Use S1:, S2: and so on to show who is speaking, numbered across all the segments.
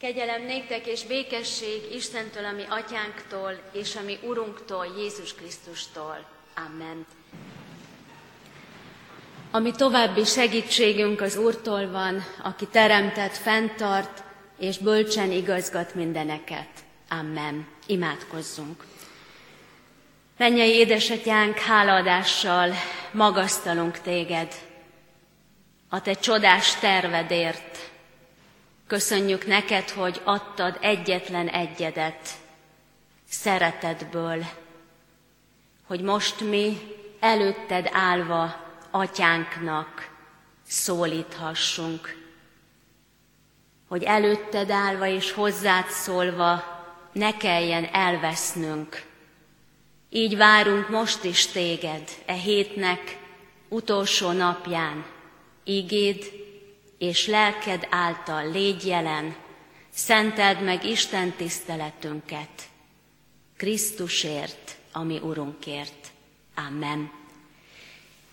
S1: Kegyelem néktek és békesség Istentől, ami atyánktól, és ami Urunktól, Jézus Krisztustól. Amen. Ami további segítségünk az Úrtól van, aki teremtett, fenntart, és bölcsen igazgat mindeneket. Amen. Imádkozzunk. Mennyei édesatyánk, hálaadással magasztalunk téged, a te csodás tervedért, Köszönjük neked, hogy adtad egyetlen egyedet szeretetből, hogy most mi előtted állva atyánknak szólíthassunk, hogy előtted állva és hozzád szólva ne kelljen elvesznünk. Így várunk most is téged, e hétnek utolsó napján, ígéd, és lelked által légy jelen, szenteld meg Isten tiszteletünket, Krisztusért, ami Urunkért. Amen.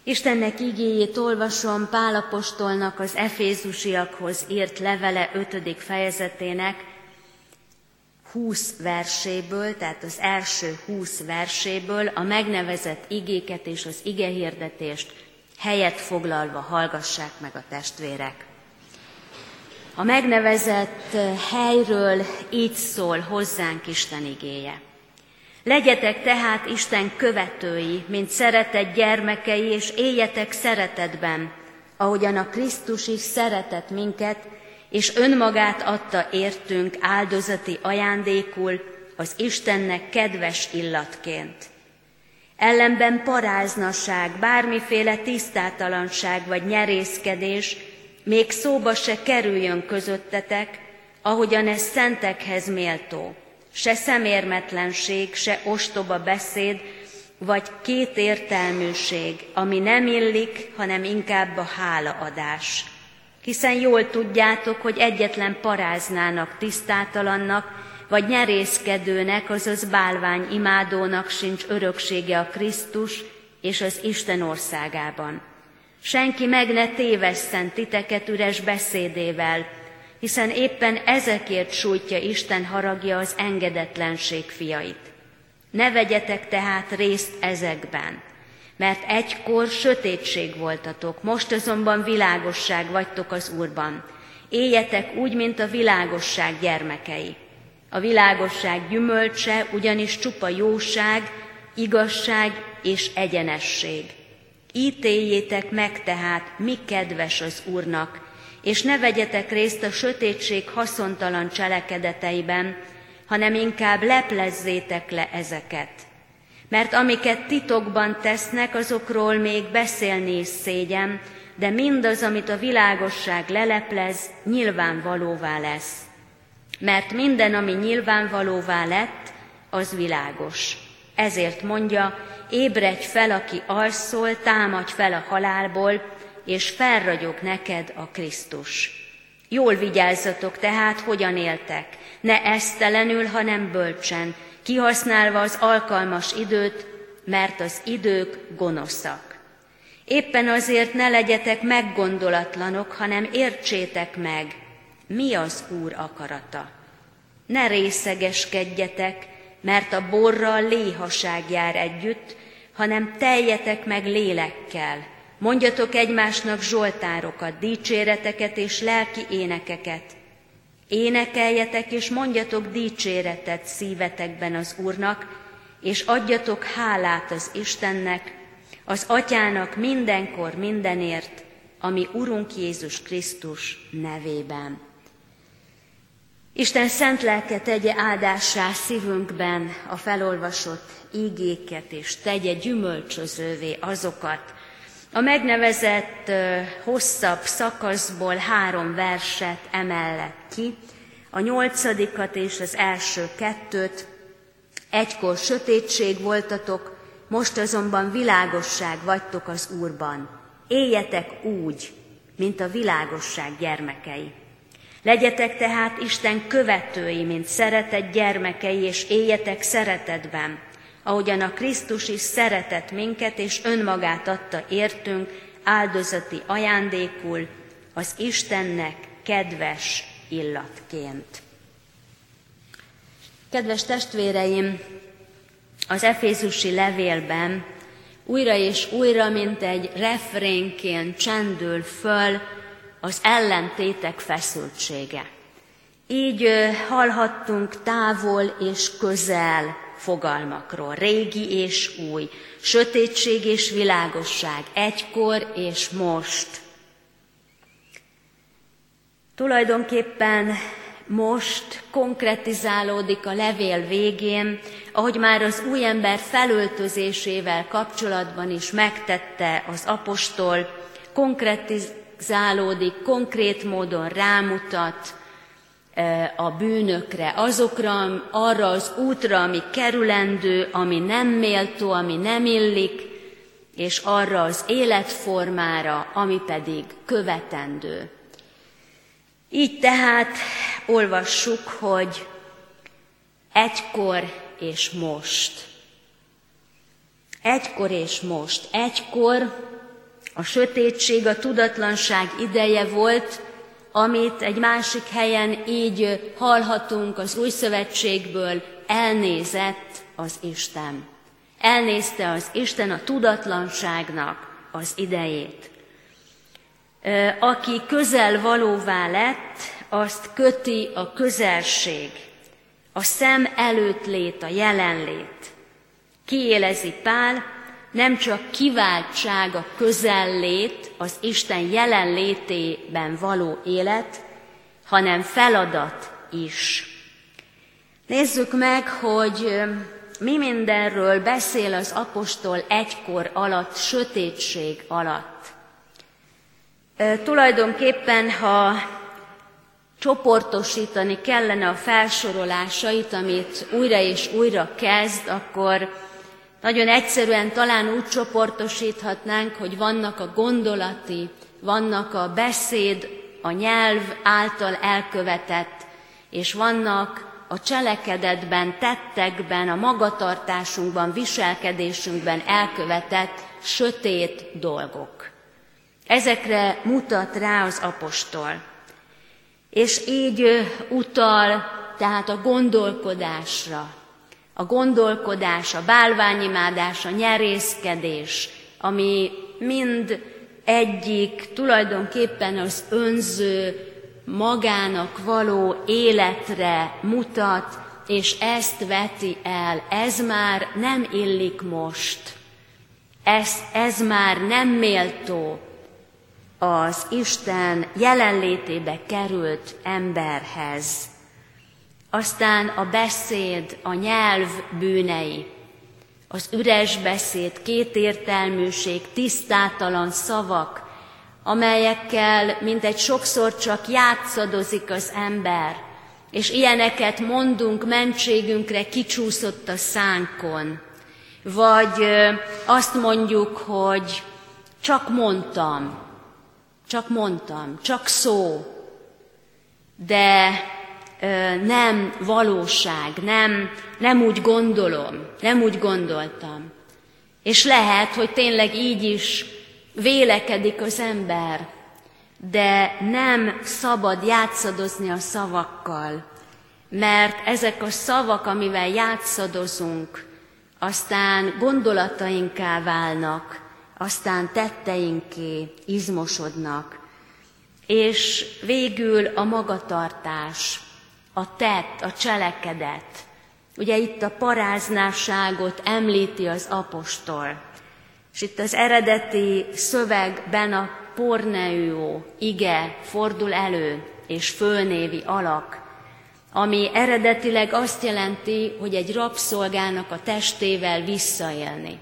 S1: Istennek igéjét olvasom Pálapostolnak az Efézusiakhoz írt levele 5. fejezetének 20 verséből, tehát az első 20 verséből a megnevezett igéket és az igehirdetést helyet foglalva hallgassák meg a testvérek. A megnevezett eh, helyről így szól hozzánk Isten igéje. Legyetek tehát Isten követői, mint szeretett gyermekei, és éljetek szeretetben, ahogyan a Krisztus is szeretett minket, és önmagát adta értünk áldozati ajándékul az Istennek kedves illatként. Ellenben paráznaság, bármiféle tisztátalanság vagy nyerészkedés, még szóba se kerüljön közöttetek, ahogyan ez szentekhez méltó. Se szemérmetlenség, se ostoba beszéd, vagy két értelműség, ami nem illik, hanem inkább a hálaadás. Hiszen jól tudjátok, hogy egyetlen paráznának, tisztátalannak, vagy nyerészkedőnek, azaz bálvány imádónak sincs öröksége a Krisztus és az Isten országában. Senki meg ne tévesszen titeket üres beszédével, hiszen éppen ezekért sújtja Isten haragja az engedetlenség fiait. Ne vegyetek tehát részt ezekben, mert egykor sötétség voltatok, most azonban világosság vagytok az Úrban. Éljetek úgy, mint a világosság gyermekei. A világosság gyümölcse ugyanis csupa jóság, igazság és egyenesség Ítéljétek meg tehát, mi kedves az Úrnak, és ne vegyetek részt a sötétség haszontalan cselekedeteiben, hanem inkább leplezzétek le ezeket. Mert amiket titokban tesznek, azokról még beszélni is szégyen, de mindaz, amit a világosság leleplez, nyilvánvalóvá lesz. Mert minden, ami nyilvánvalóvá lett, az világos. Ezért mondja, ébredj fel, aki alszol, támadj fel a halálból, és felragyog neked a Krisztus. Jól vigyázzatok tehát, hogyan éltek, ne esztelenül, hanem bölcsen, kihasználva az alkalmas időt, mert az idők gonoszak. Éppen azért ne legyetek meggondolatlanok, hanem értsétek meg, mi az Úr akarata. Ne részegeskedjetek, mert a borral léhaság jár együtt, hanem teljetek meg lélekkel. Mondjatok egymásnak zsoltárokat, dicséreteket és lelki énekeket. Énekeljetek és mondjatok dicséretet szívetekben az Úrnak, és adjatok hálát az Istennek, az Atyának mindenkor mindenért, ami Urunk Jézus Krisztus nevében. Isten szent lelke tegye áldássá szívünkben a felolvasott ígéket, és tegye gyümölcsözővé azokat. A megnevezett hosszabb szakaszból három verset emellett ki, a nyolcadikat és az első kettőt. Egykor sötétség voltatok, most azonban világosság vagytok az Úrban. Éljetek úgy, mint a világosság gyermekei. Legyetek tehát Isten követői, mint szeretett gyermekei, és éljetek szeretetben, ahogyan a Krisztus is szeretett minket, és önmagát adta értünk áldozati ajándékul, az Istennek kedves illatként. Kedves testvéreim, az Efézusi levélben újra és újra, mint egy refrénként csendül föl az ellentétek feszültsége. Így hallhattunk távol és közel fogalmakról, régi és új, sötétség és világosság, egykor és most. Tulajdonképpen most konkretizálódik a levél végén, ahogy már az új ember felöltözésével kapcsolatban is megtette az apostol, konkretizálódik, konkrét módon rámutat a bűnökre, azokra, arra az útra, ami kerülendő, ami nem méltó, ami nem illik, és arra az életformára, ami pedig követendő. Így tehát olvassuk, hogy egykor és most. Egykor és most. Egykor a sötétség, a tudatlanság ideje volt, amit egy másik helyen így hallhatunk az új szövetségből, elnézett az Isten. Elnézte az Isten a tudatlanságnak az idejét. Aki közel valóvá lett, azt köti a közelség, a szem előtt lét, a jelenlét. Kiélezi Pál, nem csak kiváltság a közellét, az Isten jelenlétében való élet, hanem feladat is. Nézzük meg, hogy mi mindenről beszél az apostol egykor alatt, sötétség alatt. Tulajdonképpen, ha csoportosítani kellene a felsorolásait, amit újra és újra kezd, akkor nagyon egyszerűen talán úgy csoportosíthatnánk, hogy vannak a gondolati, vannak a beszéd, a nyelv által elkövetett, és vannak a cselekedetben, tettekben, a magatartásunkban, viselkedésünkben elkövetett sötét dolgok. Ezekre mutat rá az apostol. És így utal tehát a gondolkodásra, a gondolkodás, a bálványimádás, a nyerészkedés, ami mind egyik tulajdonképpen az önző, magának való életre mutat, és ezt veti el. Ez már nem illik most. Ez, ez már nem méltó az Isten jelenlétébe került emberhez aztán a beszéd, a nyelv bűnei, az üres beszéd, kétértelműség, tisztátalan szavak, amelyekkel mintegy sokszor csak játszadozik az ember, és ilyeneket mondunk mentségünkre kicsúszott a szánkon. Vagy azt mondjuk, hogy csak mondtam, csak mondtam, csak szó, de nem valóság, nem, nem úgy gondolom, nem úgy gondoltam. És lehet, hogy tényleg így is vélekedik az ember, de nem szabad játszadozni a szavakkal, mert ezek a szavak, amivel játszadozunk, aztán gondolatainká válnak, aztán tetteinké izmosodnak, és végül a magatartás, a tett, a cselekedet. Ugye itt a paráznásságot említi az apostol. És itt az eredeti szövegben a porneó ige fordul elő, és fölnévi alak, ami eredetileg azt jelenti, hogy egy rabszolgának a testével visszaélni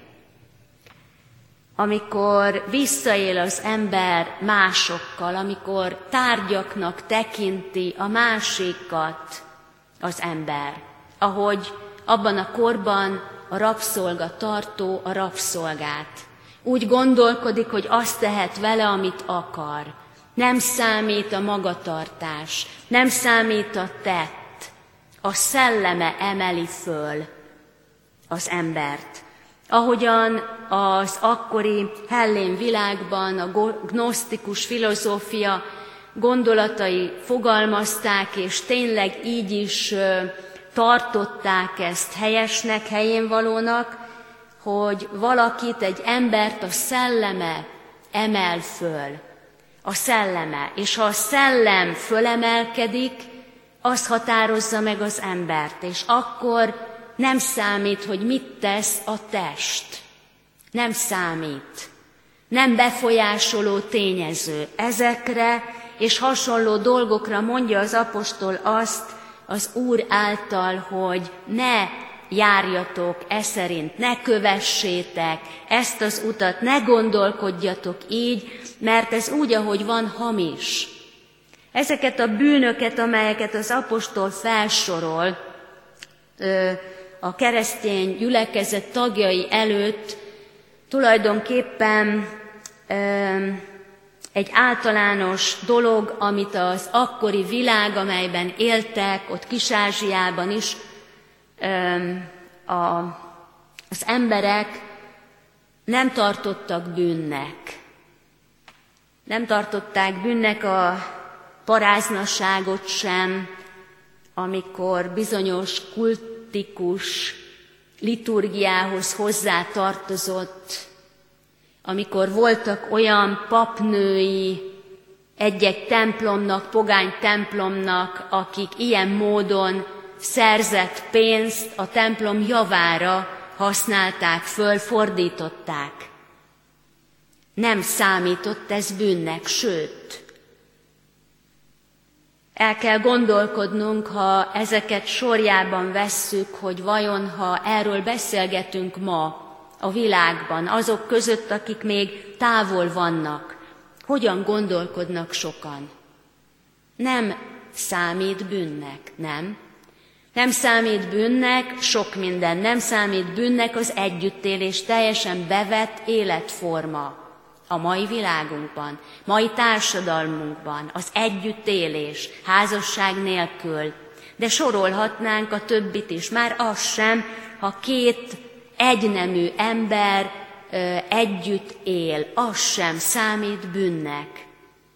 S1: amikor visszaél az ember másokkal, amikor tárgyaknak tekinti a másikat az ember, ahogy abban a korban a rabszolga tartó a rabszolgát. Úgy gondolkodik, hogy azt tehet vele, amit akar. Nem számít a magatartás, nem számít a tett. A szelleme emeli föl az embert ahogyan az akkori hellén világban a gnosztikus filozófia gondolatai fogalmazták, és tényleg így is tartották ezt helyesnek, helyén valónak, hogy valakit, egy embert a szelleme emel föl. A szelleme. És ha a szellem fölemelkedik, az határozza meg az embert, és akkor nem számít, hogy mit tesz a test. Nem számít. Nem befolyásoló tényező. Ezekre és hasonló dolgokra mondja az apostol azt az Úr által, hogy ne járjatok e szerint, ne kövessétek ezt az utat, ne gondolkodjatok így, mert ez úgy, ahogy van, hamis. Ezeket a bűnöket, amelyeket az apostol felsorol a keresztény gyülekezet tagjai előtt, tulajdonképpen egy általános dolog, amit az akkori világ, amelyben éltek, ott Kis-Ázsiában is, az emberek nem tartottak bűnnek. Nem tartották bűnnek a paráznasságot sem, amikor bizonyos kultikus liturgiához hozzá tartozott, amikor voltak olyan papnői egy-egy templomnak, pogány templomnak, akik ilyen módon szerzett pénzt a templom javára használták föl, fordították. Nem számított ez bűnnek, sőt, el kell gondolkodnunk, ha ezeket sorjában vesszük, hogy vajon, ha erről beszélgetünk ma a világban, azok között, akik még távol vannak, hogyan gondolkodnak sokan. Nem számít bűnnek, nem? Nem számít bűnnek sok minden, nem számít bűnnek az együttélés teljesen bevett életforma a mai világunkban, mai társadalmunkban, az együttélés, házasság nélkül. De sorolhatnánk a többit is, már az sem, ha két egynemű ember ö, együtt él, az sem számít bűnnek.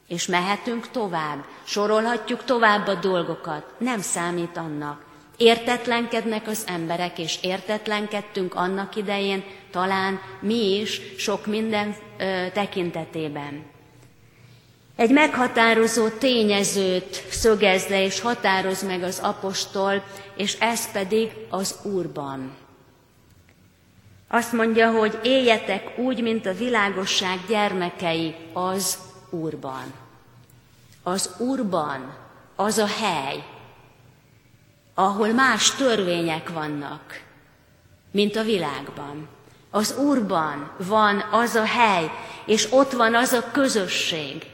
S1: És mehetünk tovább, sorolhatjuk tovább a dolgokat, nem számít annak. Értetlenkednek az emberek, és értetlenkedtünk annak idején, talán mi is sok minden ö, tekintetében. Egy meghatározó tényezőt szögez le és határoz meg az apostol, és ez pedig az Úrban. Azt mondja, hogy éljetek úgy, mint a világosság gyermekei az Úrban. Az Úrban az a hely, ahol más törvények vannak, mint a világban. Az Úrban van az a hely, és ott van az a közösség,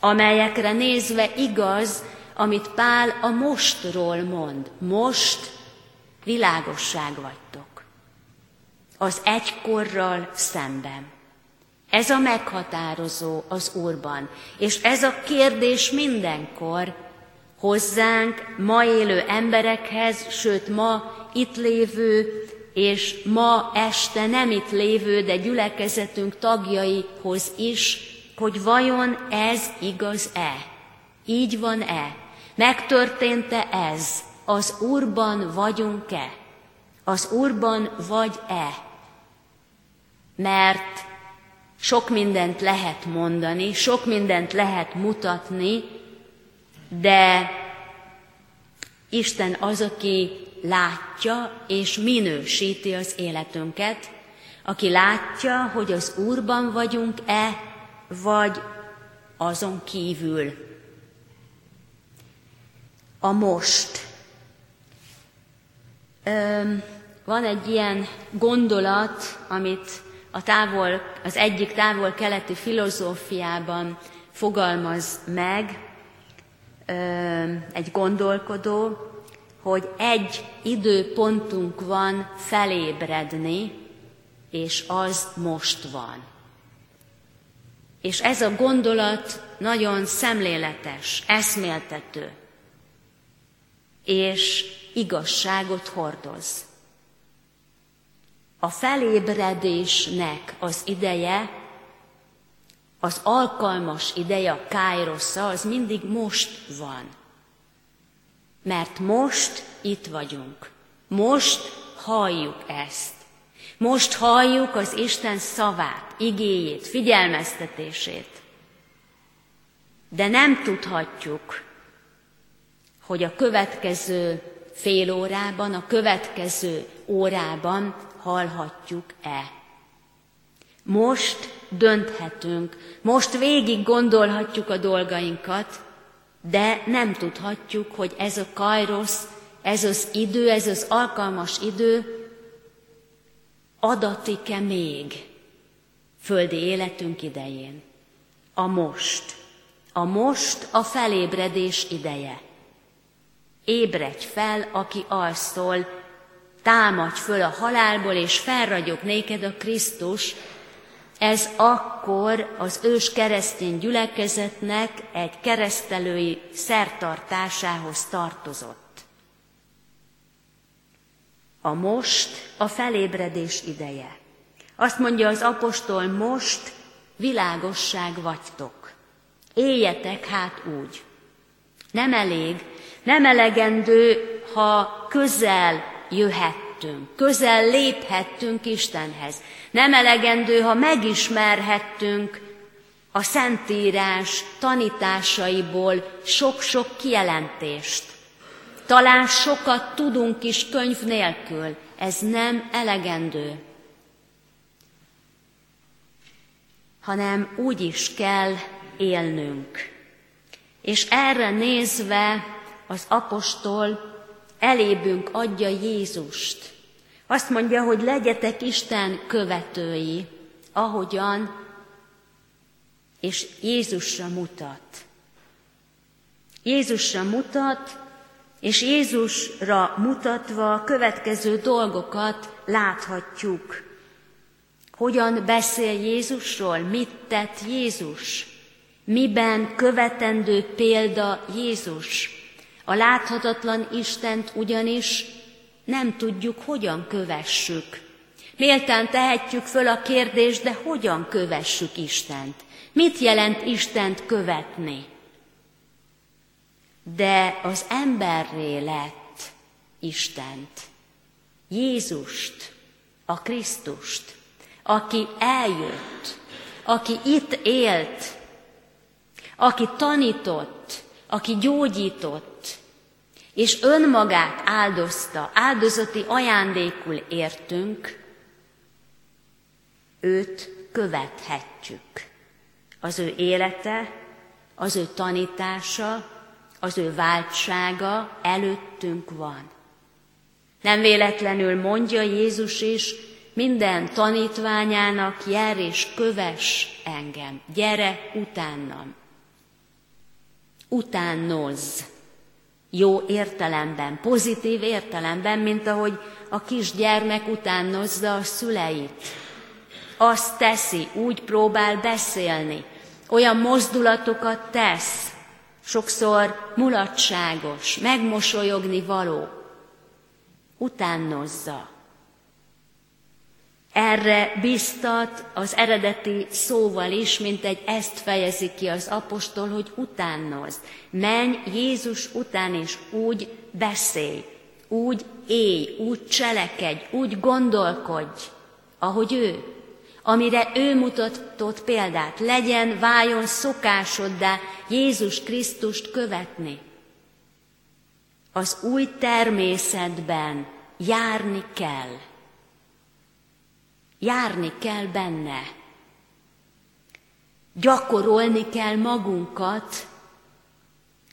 S1: amelyekre nézve igaz, amit Pál a mostról mond. Most világosság vagytok. Az egykorral szemben. Ez a meghatározó az Úrban. És ez a kérdés mindenkor hozzánk, ma élő emberekhez, sőt ma itt lévő és ma este nem itt lévő, de gyülekezetünk tagjaihoz is, hogy vajon ez igaz-e? Így van-e? Megtörtént-e ez? Az Úrban vagyunk-e? Az Úrban vagy-e? Mert sok mindent lehet mondani, sok mindent lehet mutatni, de Isten az, aki látja és minősíti az életünket, aki látja, hogy az Úrban vagyunk-e, vagy azon kívül. A most. Van egy ilyen gondolat, amit a távol, az egyik távol-keleti filozófiában fogalmaz meg, egy gondolkodó, hogy egy időpontunk van felébredni, és az most van. És ez a gondolat nagyon szemléletes, eszméltető, és igazságot hordoz. A felébredésnek az ideje, az alkalmas ideje, a kájrosza, az mindig most van. Mert most itt vagyunk. Most halljuk ezt. Most halljuk az Isten szavát, igéjét, figyelmeztetését. De nem tudhatjuk, hogy a következő fél órában, a következő órában hallhatjuk-e. Most dönthetünk, most végig gondolhatjuk a dolgainkat, de nem tudhatjuk, hogy ez a kajrosz, ez az idő, ez az alkalmas idő adatik-e még földi életünk idején. A most. A most a felébredés ideje. Ébredj fel, aki alszol, támadj föl a halálból, és felragyog néked a Krisztus, ez akkor az ős keresztény gyülekezetnek egy keresztelői szertartásához tartozott. A most a felébredés ideje. Azt mondja az apostol, most világosság vagytok. Éljetek hát úgy. Nem elég, nem elegendő, ha közel jöhettünk, közel léphettünk Istenhez. Nem elegendő, ha megismerhettünk a Szentírás tanításaiból sok-sok kijelentést. Talán sokat tudunk is könyv nélkül, ez nem elegendő. Hanem úgy is kell élnünk. És erre nézve az apostol elébünk adja Jézust. Azt mondja, hogy legyetek Isten követői, ahogyan, és Jézusra mutat. Jézusra mutat, és Jézusra mutatva a következő dolgokat láthatjuk. Hogyan beszél Jézusról, mit tett Jézus, miben követendő példa Jézus. A láthatatlan Istent ugyanis nem tudjuk, hogyan kövessük. Méltán tehetjük föl a kérdést, de hogyan kövessük Istent? Mit jelent Istent követni? De az emberré lett Istent, Jézust, a Krisztust, aki eljött, aki itt élt, aki tanított, aki gyógyított, és önmagát áldozta, áldozati ajándékul értünk, őt követhetjük. Az ő élete, az ő tanítása, az ő váltsága előttünk van. Nem véletlenül mondja Jézus is minden tanítványának, jár és köves engem, gyere utánam. Utánozz jó értelemben, pozitív értelemben, mint ahogy a kisgyermek utánozza a szüleit. Azt teszi, úgy próbál beszélni, olyan mozdulatokat tesz, sokszor mulatságos, megmosolyogni való. Utánozza. Erre biztat az eredeti szóval is, mint egy ezt fejezi ki az apostol, hogy utánozd. Menj Jézus után, és úgy beszélj, úgy élj, úgy cselekedj, úgy gondolkodj, ahogy ő. Amire ő mutatott példát, legyen, váljon szokásoddá Jézus Krisztust követni. Az új természetben járni kell Járni kell benne. Gyakorolni kell magunkat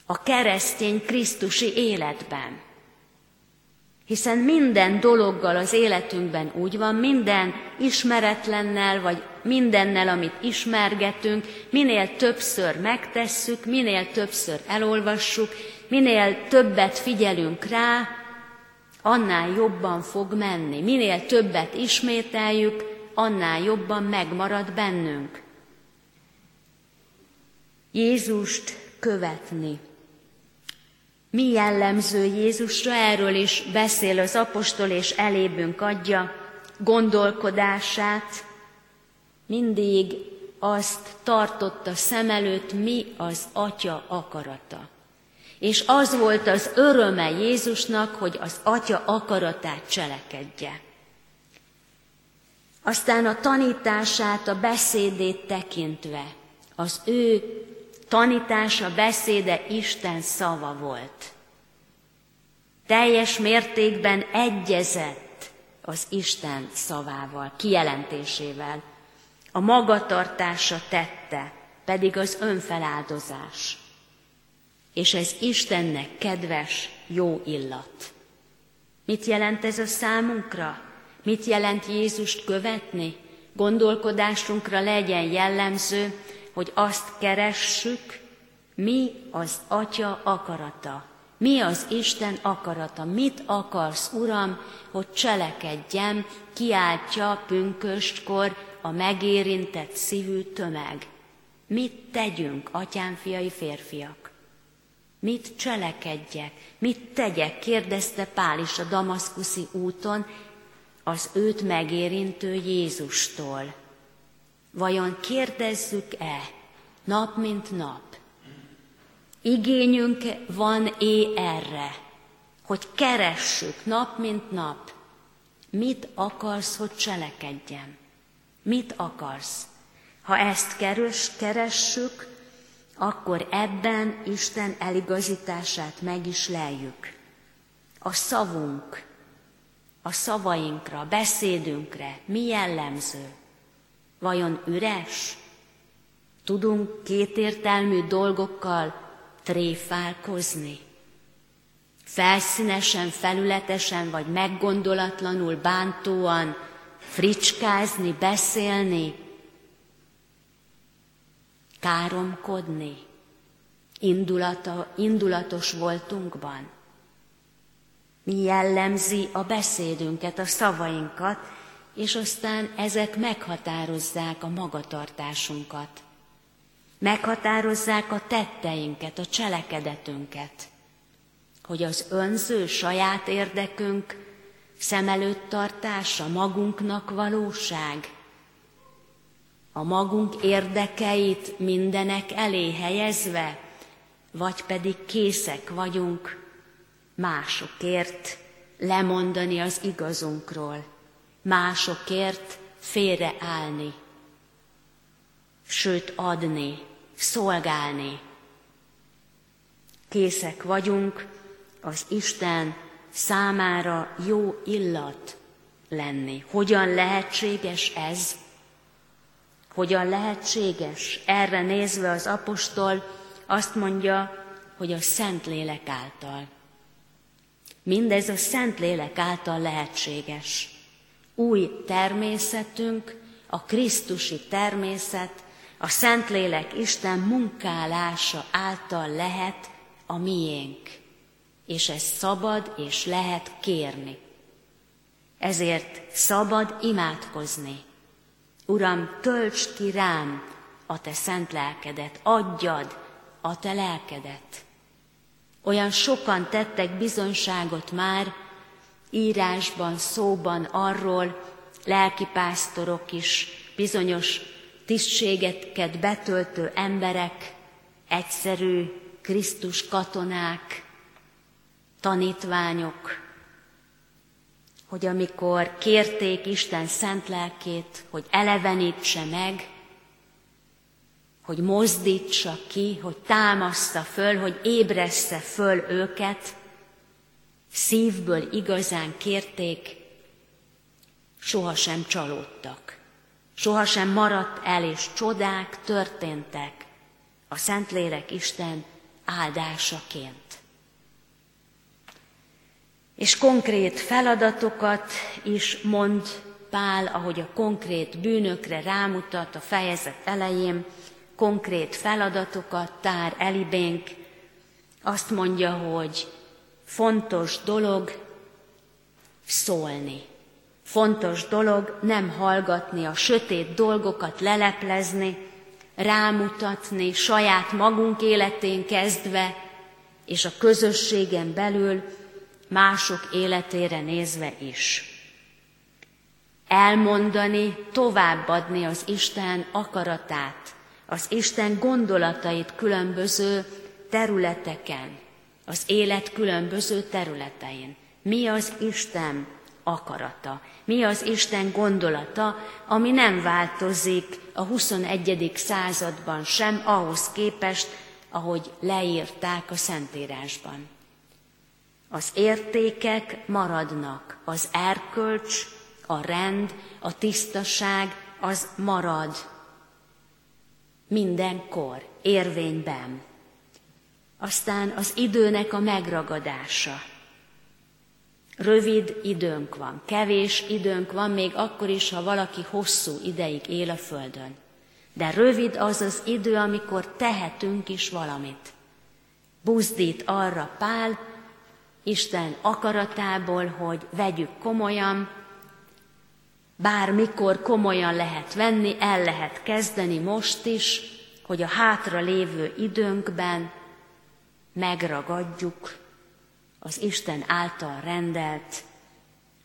S1: a keresztény Krisztusi életben. Hiszen minden dologgal az életünkben úgy van, minden ismeretlennel, vagy mindennel, amit ismergetünk, minél többször megtesszük, minél többször elolvassuk, minél többet figyelünk rá, annál jobban fog menni. Minél többet ismételjük, annál jobban megmarad bennünk. Jézust követni. Mi jellemző Jézusra? Erről is beszél az apostol, és elébünk adja gondolkodását. Mindig azt tartotta szem előtt, mi az Atya akarata. És az volt az öröme Jézusnak, hogy az Atya akaratát cselekedje. Aztán a tanítását, a beszédét tekintve, az ő tanítása, beszéde Isten szava volt. Teljes mértékben egyezett az Isten szavával, kijelentésével. A magatartása tette, pedig az önfeláldozás. És ez Istennek kedves, jó illat. Mit jelent ez a számunkra? Mit jelent Jézust követni? Gondolkodásunkra legyen jellemző, hogy azt keressük, mi az Atya akarata, mi az Isten akarata, mit akarsz, Uram, hogy cselekedjem, kiáltja pünköstkor a megérintett szívű tömeg. Mit tegyünk, atyám, fiai, férfiak? Mit cselekedjek, mit tegyek, kérdezte Pál is a damaszkuszi úton, az őt megérintő Jézustól. Vajon kérdezzük-e nap mint nap? Igényünk van-é erre, hogy keressük nap mint nap, mit akarsz, hogy cselekedjem? Mit akarsz? Ha ezt kerüs, keressük, akkor ebben Isten eligazítását meg is leljük. A szavunk, a szavainkra, beszédünkre mi jellemző? Vajon üres? Tudunk kétértelmű dolgokkal tréfálkozni? Felszínesen, felületesen vagy meggondolatlanul, bántóan fricskázni, beszélni, káromkodni, indulata, indulatos voltunkban. Mi jellemzi a beszédünket, a szavainkat, és aztán ezek meghatározzák a magatartásunkat. Meghatározzák a tetteinket, a cselekedetünket, hogy az önző saját érdekünk szem előtt tartása magunknak valóság, a magunk érdekeit mindenek elé helyezve, vagy pedig készek vagyunk másokért lemondani az igazunkról, másokért félreállni, sőt adni, szolgálni. Készek vagyunk az Isten számára jó illat lenni. Hogyan lehetséges ez? Hogyan lehetséges? Erre nézve az apostol azt mondja, hogy a Szentlélek által. Mindez a Szentlélek által lehetséges. Új természetünk, a Krisztusi természet, a Szentlélek Isten munkálása által lehet a miénk, és ez szabad és lehet kérni. Ezért szabad imádkozni. Uram, töltsd ki rám a te szent lelkedet, adjad a te lelkedet. Olyan sokan tettek bizonyságot már írásban, szóban arról, lelkipásztorok is, bizonyos tisztségeket betöltő emberek, egyszerű Krisztus katonák, tanítványok, hogy amikor kérték Isten szent lelkét, hogy elevenítse meg, hogy mozdítsa ki, hogy támaszta föl, hogy ébressze föl őket, szívből igazán kérték, sohasem csalódtak. Sohasem maradt el, és csodák történtek a Szentlélek Isten áldásaként. És konkrét feladatokat is mond Pál, ahogy a konkrét bűnökre rámutat a fejezet elején, konkrét feladatokat tár elibénk, azt mondja, hogy fontos dolog szólni. Fontos dolog nem hallgatni a sötét dolgokat, leleplezni, rámutatni saját magunk életén kezdve, és a közösségen belül mások életére nézve is. Elmondani, továbbadni az Isten akaratát, az Isten gondolatait különböző területeken, az élet különböző területein. Mi az Isten akarata, mi az Isten gondolata, ami nem változik a 21. században sem ahhoz képest, ahogy leírták a Szentírásban. Az értékek maradnak, az erkölcs, a rend, a tisztaság, az marad mindenkor, érvényben. Aztán az időnek a megragadása. Rövid időnk van, kevés időnk van, még akkor is, ha valaki hosszú ideig él a Földön. De rövid az az idő, amikor tehetünk is valamit. Buzdít arra Pál, Isten akaratából, hogy vegyük komolyan, bármikor komolyan lehet venni, el lehet kezdeni most is, hogy a hátra lévő időnkben megragadjuk az Isten által rendelt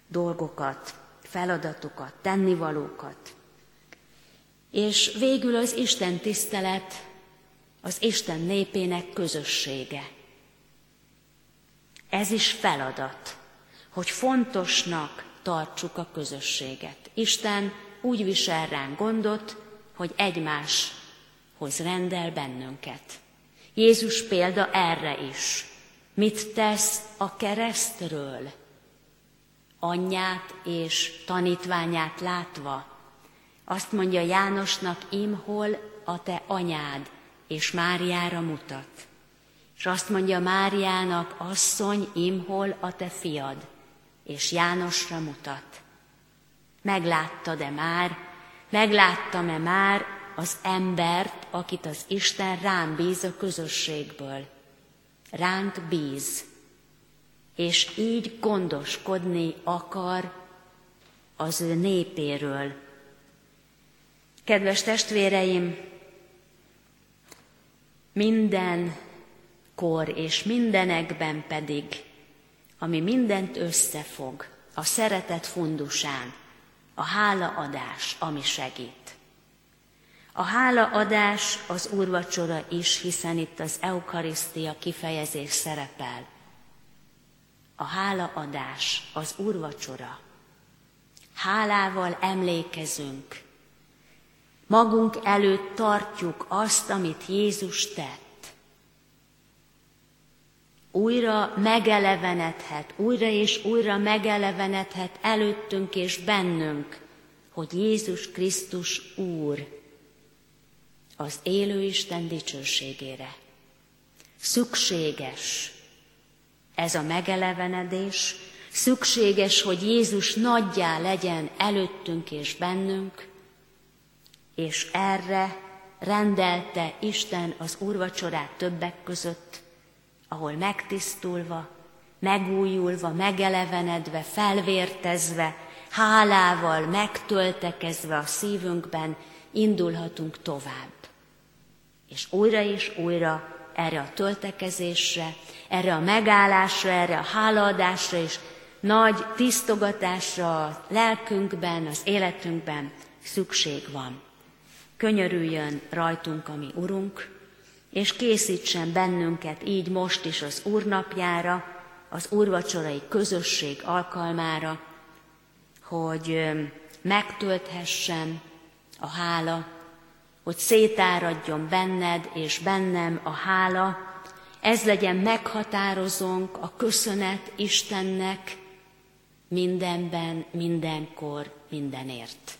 S1: dolgokat, feladatokat, tennivalókat. És végül az Isten tisztelet, az Isten népének közössége. Ez is feladat, hogy fontosnak tartsuk a közösséget. Isten úgy visel ránk gondot, hogy egymáshoz rendel bennünket. Jézus példa erre is. Mit tesz a keresztről? Anyját és tanítványát látva. Azt mondja Jánosnak, imhol a te anyád, és Máriára mutat. És azt mondja Máriának, asszony, imhol a te fiad, és Jánosra mutat. Megláttad-e már, megláttam-e már az embert, akit az Isten rám bíz a közösségből? Ránk bíz, és így gondoskodni akar az ő népéről. Kedves testvéreim, minden kor és mindenekben pedig, ami mindent összefog, a szeretet fundusán, a hálaadás, ami segít. A hálaadás az úrvacsora is, hiszen itt az eukarisztia kifejezés szerepel. A hálaadás az úrvacsora. Hálával emlékezünk. Magunk előtt tartjuk azt, amit Jézus tett újra megelevenedhet, újra és újra megelevenedhet előttünk és bennünk, hogy Jézus Krisztus Úr az élő Isten dicsőségére. Szükséges ez a megelevenedés, szükséges, hogy Jézus nagyjá legyen előttünk és bennünk, és erre rendelte Isten az úrvacsorát többek között, ahol megtisztulva, megújulva, megelevenedve, felvértezve, hálával megtöltekezve a szívünkben indulhatunk tovább. És újra és újra erre a töltekezésre, erre a megállásra, erre a hálaadásra és nagy tisztogatásra a lelkünkben, az életünkben szükség van. Könyörüljön rajtunk, ami Urunk, és készítsen bennünket így most is az Úrnapjára, az úrvacsorai közösség alkalmára, hogy megtölthessen a hála, hogy szétáradjon benned és bennem a hála, ez legyen meghatározónk a köszönet Istennek mindenben, mindenkor, mindenért.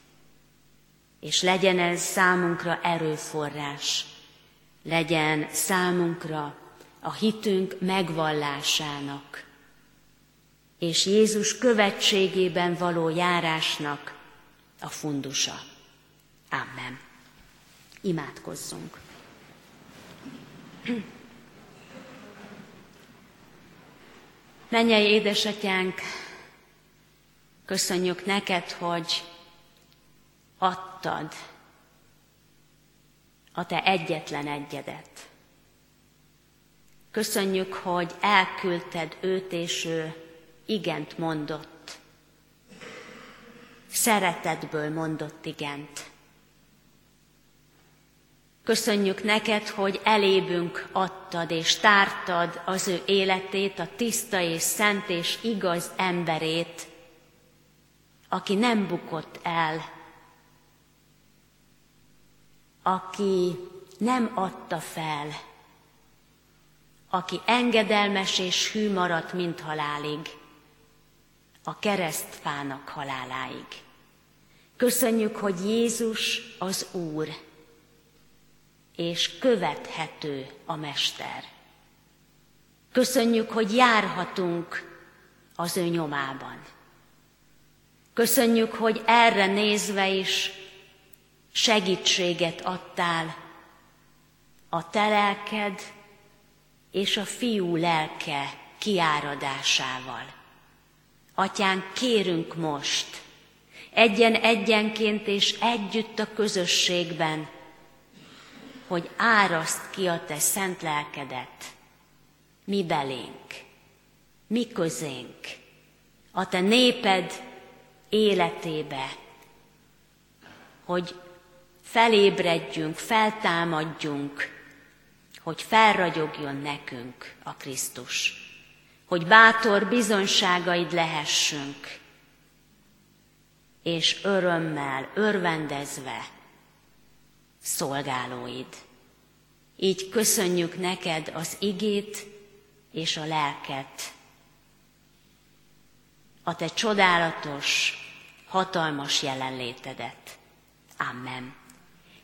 S1: És legyen ez számunkra erőforrás, legyen számunkra a hitünk megvallásának és Jézus követségében való járásnak a fundusa. Amen. Imádkozzunk. Mennyei édesatyánk, köszönjük neked, hogy adtad a te egyetlen egyedet. Köszönjük, hogy elküldted őt, és ő igent mondott. Szeretetből mondott igent. Köszönjük neked, hogy elébünk adtad és tártad az ő életét, a tiszta és szent és igaz emberét, aki nem bukott el, aki nem adta fel, aki engedelmes és hű maradt, mint halálig, a keresztfának haláláig. Köszönjük, hogy Jézus az Úr, és követhető a Mester. Köszönjük, hogy járhatunk az ő nyomában. Köszönjük, hogy erre nézve is segítséget adtál a te lelked és a fiú lelke kiáradásával. Atyán, kérünk most, egyen-egyenként és együtt a közösségben, hogy áraszt ki a te szent lelkedet mi belénk, mi közénk, a te néped életébe, hogy felébredjünk, feltámadjunk, hogy felragyogjon nekünk a Krisztus, hogy bátor bizonságaid lehessünk, és örömmel, örvendezve szolgálóid. Így köszönjük neked az igét és a lelket, a te csodálatos, hatalmas jelenlétedet. Amen.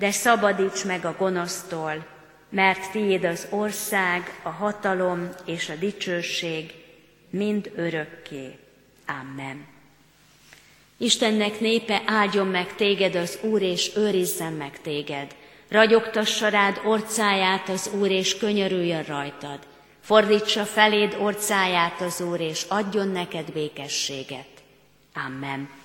S1: de szabadíts meg a gonosztól, mert tiéd az ország, a hatalom és a dicsőség mind örökké. Amen. Istennek népe áldjon meg téged az Úr, és őrizzen meg téged. Ragyogtassa rád orcáját az Úr, és könyörüljön rajtad. Fordítsa feléd orcáját az Úr, és adjon neked békességet. Amen.